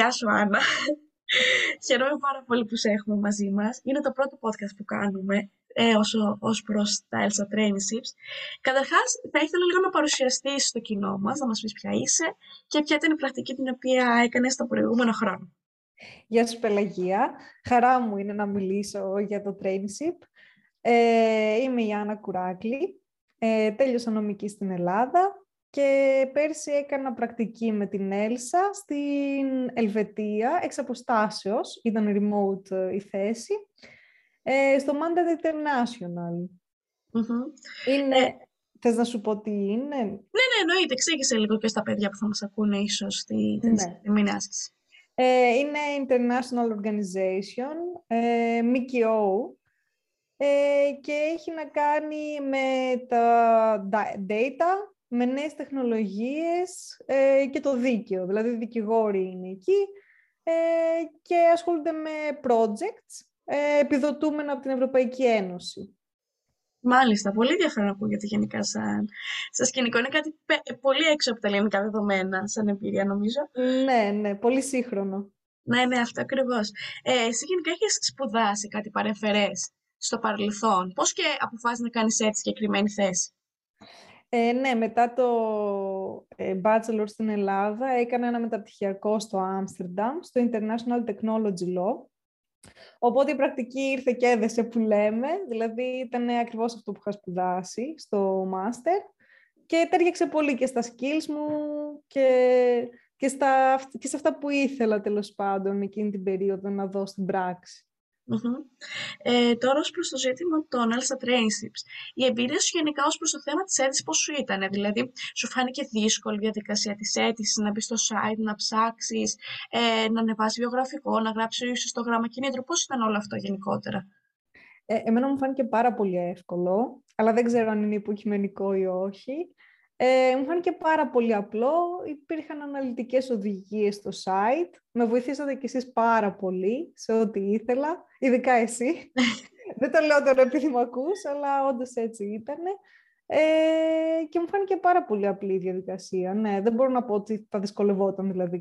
Γεια σου, Άννα. Χαίρομαι πάρα πολύ που σε έχουμε μαζί μας. Είναι το πρώτο podcast που κάνουμε ε, όσο, ως προς τα ELSA Traineeships. Καταρχάς, θα ήθελα λίγο να παρουσιαστείς στο κοινό μας, να μας πεις ποια είσαι και ποια ήταν η πρακτική την οποία έκανες το προηγούμενο χρόνο. Γεια σου Πελαγία. Χαρά μου είναι να μιλήσω για το traineeship. Ε, είμαι η Άννα Κουράκλη. Ε, τέλειωσα νομική στην Ελλάδα και πέρσι έκανα πρακτική με την Έλσα στην Ελβετία, εξ αποστάσεως, ήταν remote ε, η θέση, ε, στο Mandat International. Είναι... Ε, θες να σου πω τι είναι; Ναι, ναι, εννοείται. Εξήγησε λίγο και στα παιδιά που θα μας ακούνε ίσως στη, ναι. άσκηση. Ε, είναι International Organization, ε, ΜΚΟ, ε, και έχει να κάνει με τα data, με νέες τεχνολογίες ε, και το δίκαιο. Δηλαδή, δικηγόροι είναι εκεί ε, και ασχολούνται με projects ε, επιδοτούμενα από την Ευρωπαϊκή Ένωση. Μάλιστα, πολύ ενδιαφέρον ακούγεται γενικά σαν, σαν σκηνικό. Είναι κάτι πολύ έξω από τα ελληνικά δεδομένα, σαν εμπειρία νομίζω. Ναι, ναι, πολύ σύγχρονο. Ναι, ναι, αυτό ακριβώς. Ε, εσύ γενικά έχεις σπουδάσει κάτι παρεμφερέ στο παρελθόν. Πώς και αποφάσισε να κάνεις έτσι συγκεκριμένη θέση; Ε, ναι, μετά το ε, bachelor στην Ελλάδα έκανα ένα μεταπτυχιακό στο Άμστερνταμ, στο International Technology Law. Οπότε η πρακτική ήρθε και έδεσε που λέμε, δηλαδή ήταν ακριβώς αυτό που είχα σπουδάσει στο Master και τέριαξε πολύ και στα skills μου και, και, στα, και σε αυτά που ήθελα τέλος πάντων εκείνη την περίοδο να δω στην πράξη. Ε, τώρα, ως προς το ζήτημα των ELSA Traineeships, η εμπειρία σου γενικά ως προς το θέμα της αίτησης πώς σου ήταν, δηλαδή σου φάνηκε δύσκολη η διαδικασία της αίτησης, να μπεις στο site, να ψάξεις, ε, να ανεβάσεις βιογραφικό, να γράψεις ίσως το γράμμα κινήτρο, πώς ήταν όλο αυτό γενικότερα; Ε, εμένα μου φάνηκε πάρα πολύ εύκολο, αλλά δεν ξέρω αν είναι υποκειμενικό ή όχι. Ε, μου φάνηκε πάρα πολύ απλό. Υπήρχαν αναλυτικές οδηγίες στο site. Με βοηθήσατε κι εσείς πάρα πολύ σε ό,τι ήθελα, ειδικά εσύ. Δεν το λέω τώρα επειδή με ακούς, αλλά όντως έτσι ήταν. Ε, και μου φάνηκε πάρα πολύ απλή η διαδικασία. Ναι, δεν μπορώ να πω ότι θα δυσκολευόταν δηλαδή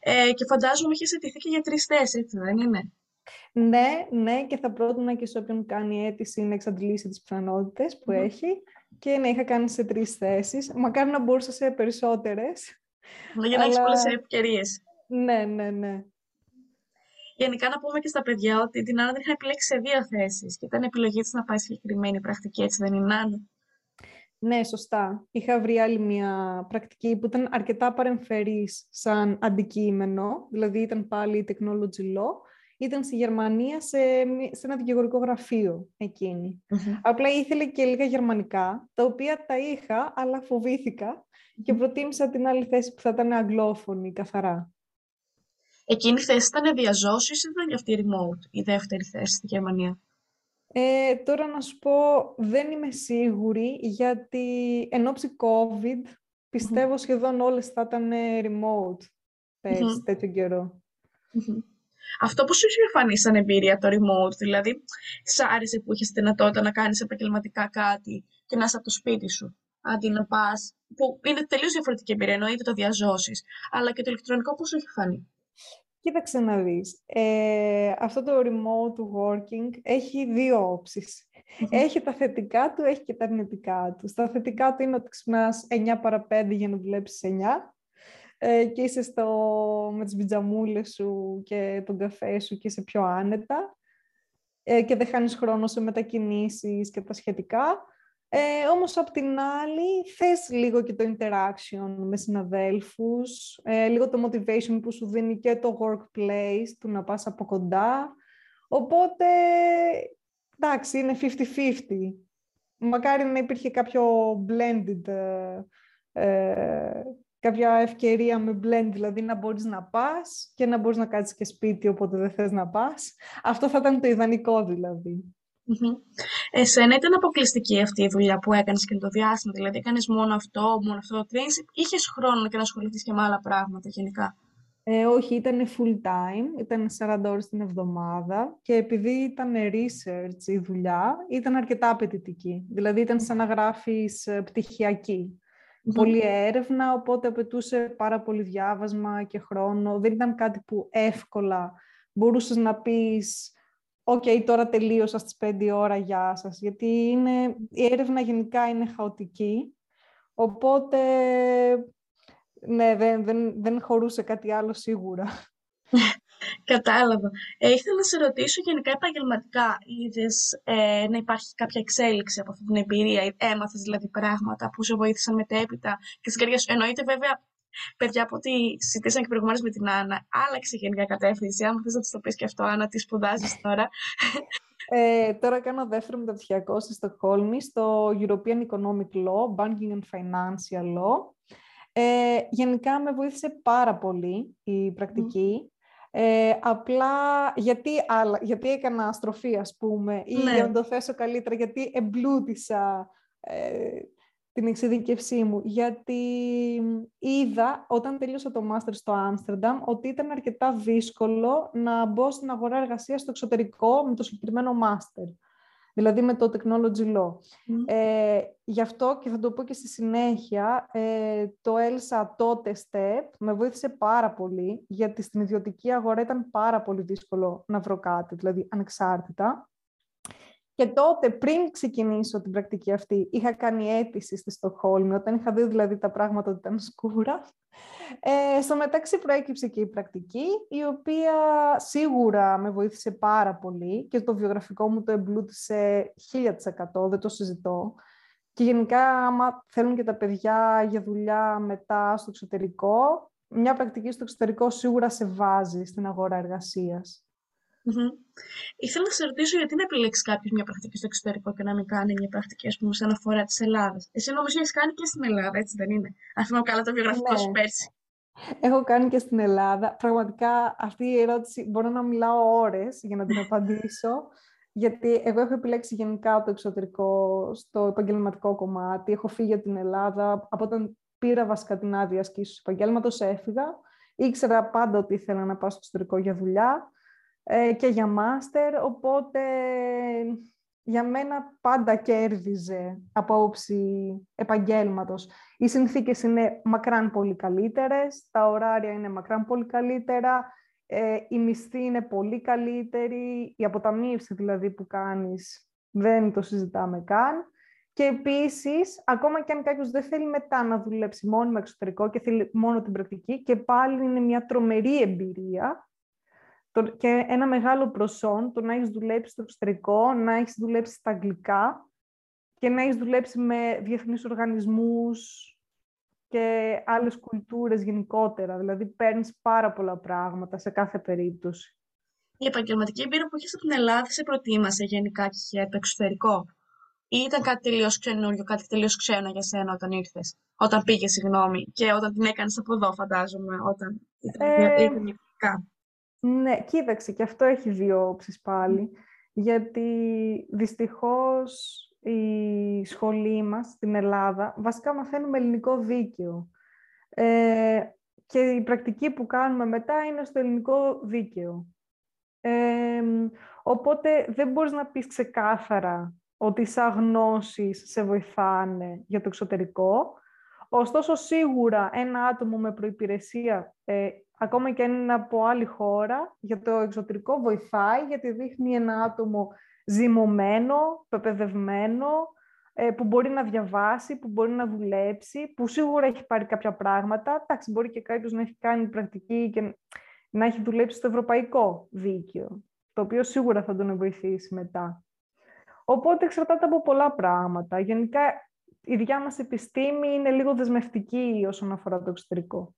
Ε, και φαντάζομαι είχε αιτηθεί και για τρεις θέσεις, έτσι δεν είναι; Ναι, ναι, και θα πρότεινα και σε όποιον κάνει αίτηση να εξαντλήσει τις πιθανότητες που έχει. Και ναι, είχα κάνει σε τρεις θέσεις. Μακάρι να μπορούσα σε περισσότερες. Για να αλλά... έχεις πολλές ευκαιρίες. Ναι, ναι, ναι. Γενικά να πούμε και στα παιδιά ότι την Άννα την είχα επιλέξει σε δύο θέσεις και ήταν επιλογή της να πάει συγκεκριμένη πρακτική, έτσι δεν είναι Άννα; Ναι, σωστά. Είχα βρει άλλη μια πρακτική που ήταν αρκετά παρεμφερής σαν αντικείμενο, δηλαδή ήταν πάλι η technology law, ήταν στη Γερμανία σε, σε ένα δικηγορικό γραφείο Απλά ήθελε και λίγα γερμανικά, τα οποία τα είχα, αλλά φοβήθηκα και προτίμησα την άλλη θέση που θα ήταν αγγλόφωνη, καθαρά. Εκείνη η θέση ήταν διαζώσεις ή ήταν για αυτή η remote, η δεύτερη θέση στη Γερμανία; Ε, τώρα να σου πω, δεν είμαι σίγουρη, γιατί εν ώψη COVID, πιστεύω σχεδόν όλες θα ήταν remote πέρσι, τέτοιο καιρό. Αυτό που σου είχε φανεί σαν εμπειρία το remote, δηλαδή, σ' άρεσε που είχες δυνατότητα να κάνεις επαγγελματικά κάτι και να είσαι από το σπίτι σου, αντί να πας. που είναι τελείως διαφορετική εμπειρία, εννοείται το διαζώσεις, αλλά και το ηλεκτρονικό πώς σου είχε φανεί; Κοίταξε να δεις. Ε, αυτό το remote working έχει δύο Έχει τα θετικά του, έχει και τα αρνητικά του. Στα θετικά του είναι ότι ξυπνάς 9 παρα 5 για να δουλέψεις 9 ε, και είσαι στο, με τις πιτζαμούλες σου και τον καφέ σου και είσαι πιο άνετα ε, και δεν χάνεις χρόνο σε μετακινήσεις και τα σχετικά. Ε, όμως, απ' την άλλη, θες λίγο και το interaction με συναδέλφους, ε, λίγο το motivation που σου δίνει και το workplace, του να πας από κοντά. Οπότε, εντάξει, είναι 50-50. Μακάρι να υπήρχε κάποιο blended ε, κάποια ευκαιρία με blend, δηλαδή να μπορείς να πας και να μπορείς να κάτσεις και σπίτι όποτε δεν θες να πας. Αυτό θα ήταν το ιδανικό δηλαδή. Mm-hmm. Εσένα ήταν αποκλειστική αυτή η δουλειά που έκανες και το διάστημα, δηλαδή έκανες μόνο αυτό, μόνο αυτό το training, είχες χρόνο και να ασχοληθείς και με άλλα πράγματα γενικά; Ε, όχι, ήταν full time, ήταν 40 ώρες την εβδομάδα και επειδή ήταν research η δουλειά, ήταν αρκετά απαιτητική. Δηλαδή ήταν σαν να γράφεις ε, πτυχιακή. Πολύ έρευνα, οπότε απαιτούσε πάρα πολύ διάβασμα και χρόνο. Δεν ήταν κάτι που εύκολα μπορούσες να πεις «OK, τώρα τελείωσα στις 5 ώρα, γεια σας». Γιατί είναι, η έρευνα γενικά είναι χαοτική, οπότε ναι, δεν, δεν, δεν χωρούσε κάτι άλλο σίγουρα. Κατάλαβα. Ε, ήθελα να σε ρωτήσω γενικά επαγγελματικά. Είδες ε, να υπάρχει κάποια εξέλιξη από αυτή την εμπειρία, έμαθες δηλαδή πράγματα που σε βοήθησαν μετέπειτα; Και στην καρδιά σου. Εννοείται βέβαια, παιδιά, από ό,τι συζητήσαμε και προηγουμένως με την Άννα, άλλαξε γενικά κατεύθυνση. Αν θες να της το πεις και αυτό, Άννα, τι σπουδάζεις τώρα. Ε, τώρα κάνω δεύτερο μεταπτυχιακό στη Στοκχόλμη στο European Economic Law, Banking and Financial Law. Ε, γενικά με βοήθησε πάρα πολύ η πρακτική. Ε, απλά γιατί, άλλα, γιατί έκανα αστροφή, ας πούμε, ή ναι. για να το θέσω καλύτερα, γιατί εμπλούτησα ε, την εξειδικευσή μου. Γιατί είδα, όταν τελείωσα το μάστερ στο Άμστερνταμ, ότι ήταν αρκετά δύσκολο να μπω στην αγορά εργασίας στο εξωτερικό με το συγκεκριμένο μάστερ δηλαδή με το technology law. Ε, γι' αυτό και θα το πω και στη συνέχεια, ε, το ELSA τότε STEP με βοήθησε πάρα πολύ, γιατί στην ιδιωτική αγορά ήταν πάρα πολύ δύσκολο να βρω κάτι, δηλαδή ανεξάρτητα. Και τότε, πριν ξεκινήσω την πρακτική αυτή, είχα κάνει αίτηση στη Στοχόλμη, όταν είχα δει δηλαδή τα πράγματα ότι ήταν σκούρα. Ε, στο μεταξύ προέκυψε και η πρακτική, η οποία σίγουρα με βοήθησε πάρα πολύ και το βιογραφικό μου το εμπλούτησε 1000%, δεν το συζητώ. Και γενικά, άμα θέλουν και τα παιδιά για δουλειά μετά στο εξωτερικό, μια πρακτική στο εξωτερικό σίγουρα σε βάζει στην αγορά εργασίας. Mm-hmm. Ήθελα να σε ρωτήσω γιατί να επιλέξεις κάποιος μια πρακτική στο εξωτερικό και να μην κάνει μια πρακτική, ας πούμε, σε αναφορά τη Ελλάδα. Εσύ νομίζω έχεις κάνει και στην Ελλάδα, έτσι δεν είναι; Αν θυμάμαι καλά το βιογραφικό ναι. σου πέρσι. Έχω κάνει και στην Ελλάδα. Πραγματικά αυτή η ερώτηση μπορώ να μιλάω ώρες για να την απαντήσω. γιατί εγώ έχω επιλέξει γενικά το εξωτερικό στο επαγγελματικό κομμάτι. Έχω φύγει από την Ελλάδα. Από όταν πήρα βασικά την άδεια ασκήσεω επαγγέλματος, έφυγα. Ήξερα πάντα ότι ήθελα να πάω στο εξωτερικό για δουλειά. Ε, και για μάστερ, οπότε για μένα πάντα κέρδιζε από όψη επαγγέλματος. Οι συνθήκες είναι μακράν πολύ καλύτερες, τα ωράρια είναι μακράν πολύ καλύτερα, ε, η μισθή είναι πολύ καλύτερη, η αποταμίευση δηλαδή που κάνεις δεν το συζητάμε καν. Και επίσης, ακόμα και αν κάποιος δεν θέλει μετά να δουλέψει μόνιμα εξωτερικό και θέλει μόνο την πρακτική, και πάλι είναι μια τρομερή εμπειρία, και ένα μεγάλο προσόν το να έχεις δουλέψει στο εξωτερικό, να έχεις δουλέψει στα αγγλικά και να έχεις δουλέψει με διεθνείς οργανισμούς και άλλες κουλτούρες γενικότερα. Δηλαδή, παίρνεις πάρα πολλά πράγματα σε κάθε περίπτωση. Η επαγγελματική εμπειρία που έχεις από την Ελλάδα σε προτίμασε γενικά και για το εξωτερικό; Ή ήταν κάτι τελείως καινούριο, κάτι τελείως ξένο για σένα όταν ήρθες, όταν πήγες, συγγνώμη, και όταν την έκανες από εδώ, φαντάζομαι, όταν ήταν ε... Ναι, κοίταξε, και αυτό έχει δύο όψεις πάλι, γιατί δυστυχώς η σχολή μας στην Ελλάδα, βασικά μαθαίνουμε ελληνικό δίκαιο. Ε, και η πρακτική που κάνουμε μετά είναι στο ελληνικό δίκαιο. Ε, οπότε δεν μπορείς να πεις ξεκάθαρα ότι σαν γνώσεις σε βοηθάνε για το εξωτερικό. Ωστόσο, σίγουρα ένα άτομο με προϋπηρεσία ε, ακόμα και αν είναι από άλλη χώρα, για το εξωτερικό βοηθάει, γιατί δείχνει ένα άτομο ζυμωμένο, πεπαιδευμένο, ε, που μπορεί να διαβάσει, που μπορεί να δουλέψει, που σίγουρα έχει πάρει κάποια πράγματα. Εντάξει, μπορεί και κάποιος να έχει κάνει πρακτική και να έχει δουλέψει στο ευρωπαϊκό δίκαιο, το οποίο σίγουρα θα τον βοηθήσει μετά. Οπότε εξαρτάται από πολλά πράγματα. Γενικά, η δικιά μας επιστήμη είναι λίγο δεσμευτική όσον αφορά το εξωτερικό.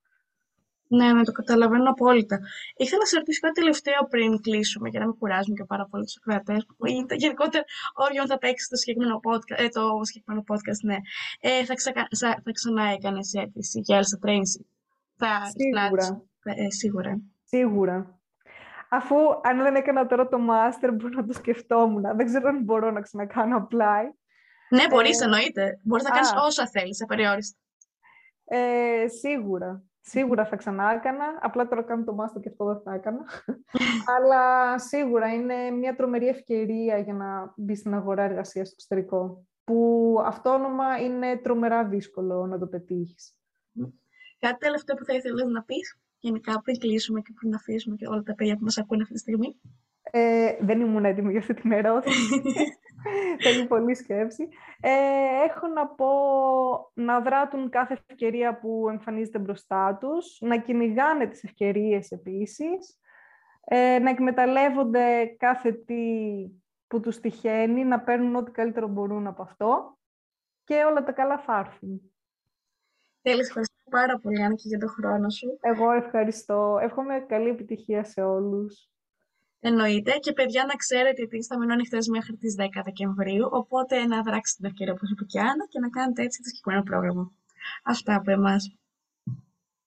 Ναι, ναι, το καταλαβαίνω απόλυτα. Ήθελα να σε ρωτήσω κάτι τελευταίο πριν κλείσουμε, για να μην κουράζουμε και πάρα πολύ τους ακροατές. Γενικότερα, όριον θα παίξεις το συγκεκριμένο podcast, ε, το συγκεκριμένο podcast, ναι. Ε, θα, ξακα... θα ξανά έκανες αίτηση για Elsa Trainship. Θα σίγουρα. Ε, σίγουρα. Σίγουρα. Αφού αν δεν έκανα τώρα το master, μπορώ να το σκεφτόμουν. Δεν ξέρω αν μπορώ να ξανακάνω apply. Ναι, μπορείς, ε... εννοείται. Μπορείς να κάνεις όσα θέλεις, απεριόριστα. Ε, σίγουρα. Σίγουρα θα ξανά έκανα, απλά τώρα κάνω το μάστερ και αυτό δεν θα έκανα. Αλλά σίγουρα είναι μια τρομερή ευκαιρία για να μπει στην αγορά εργασίας στο εξωτερικό. που αυτόνομα είναι τρομερά δύσκολο να το πετύχεις. Κάτι τελευταίο που θα ήθελες να πεις, γενικά πριν κλείσουμε και πριν αφήσουμε και όλα τα παιδιά που μας ακούνε αυτή τη στιγμή; Ε, δεν ήμουν έτοιμη για αυτή την ερώτηση. Θέλει πολύ σκέψη. Ε, έχω να πω να δράτουν κάθε ευκαιρία που εμφανίζεται μπροστά τους, να κυνηγάνε τις ευκαιρίες επίσης, ε, να εκμεταλλεύονται κάθε τι που τους τυχαίνει, να παίρνουν ό,τι καλύτερο μπορούν από αυτό και όλα τα καλά θα έρθουν. Τέλει, ευχαριστώ πάρα πολύ, Άννα, για τον χρόνο σου. Εγώ ευχαριστώ. Εύχομαι καλή επιτυχία σε όλους. Εννοείται. Και παιδιά, να ξέρετε ότι θα μείνω ανοιχτές μέχρι τις 10 Δεκεμβρίου. Οπότε να δράξετε την ευκαιρία, όπως είπε και η Άννα, και να κάνετε έτσι το συγκεκριμένο πρόγραμμα. Αυτά από εμάς.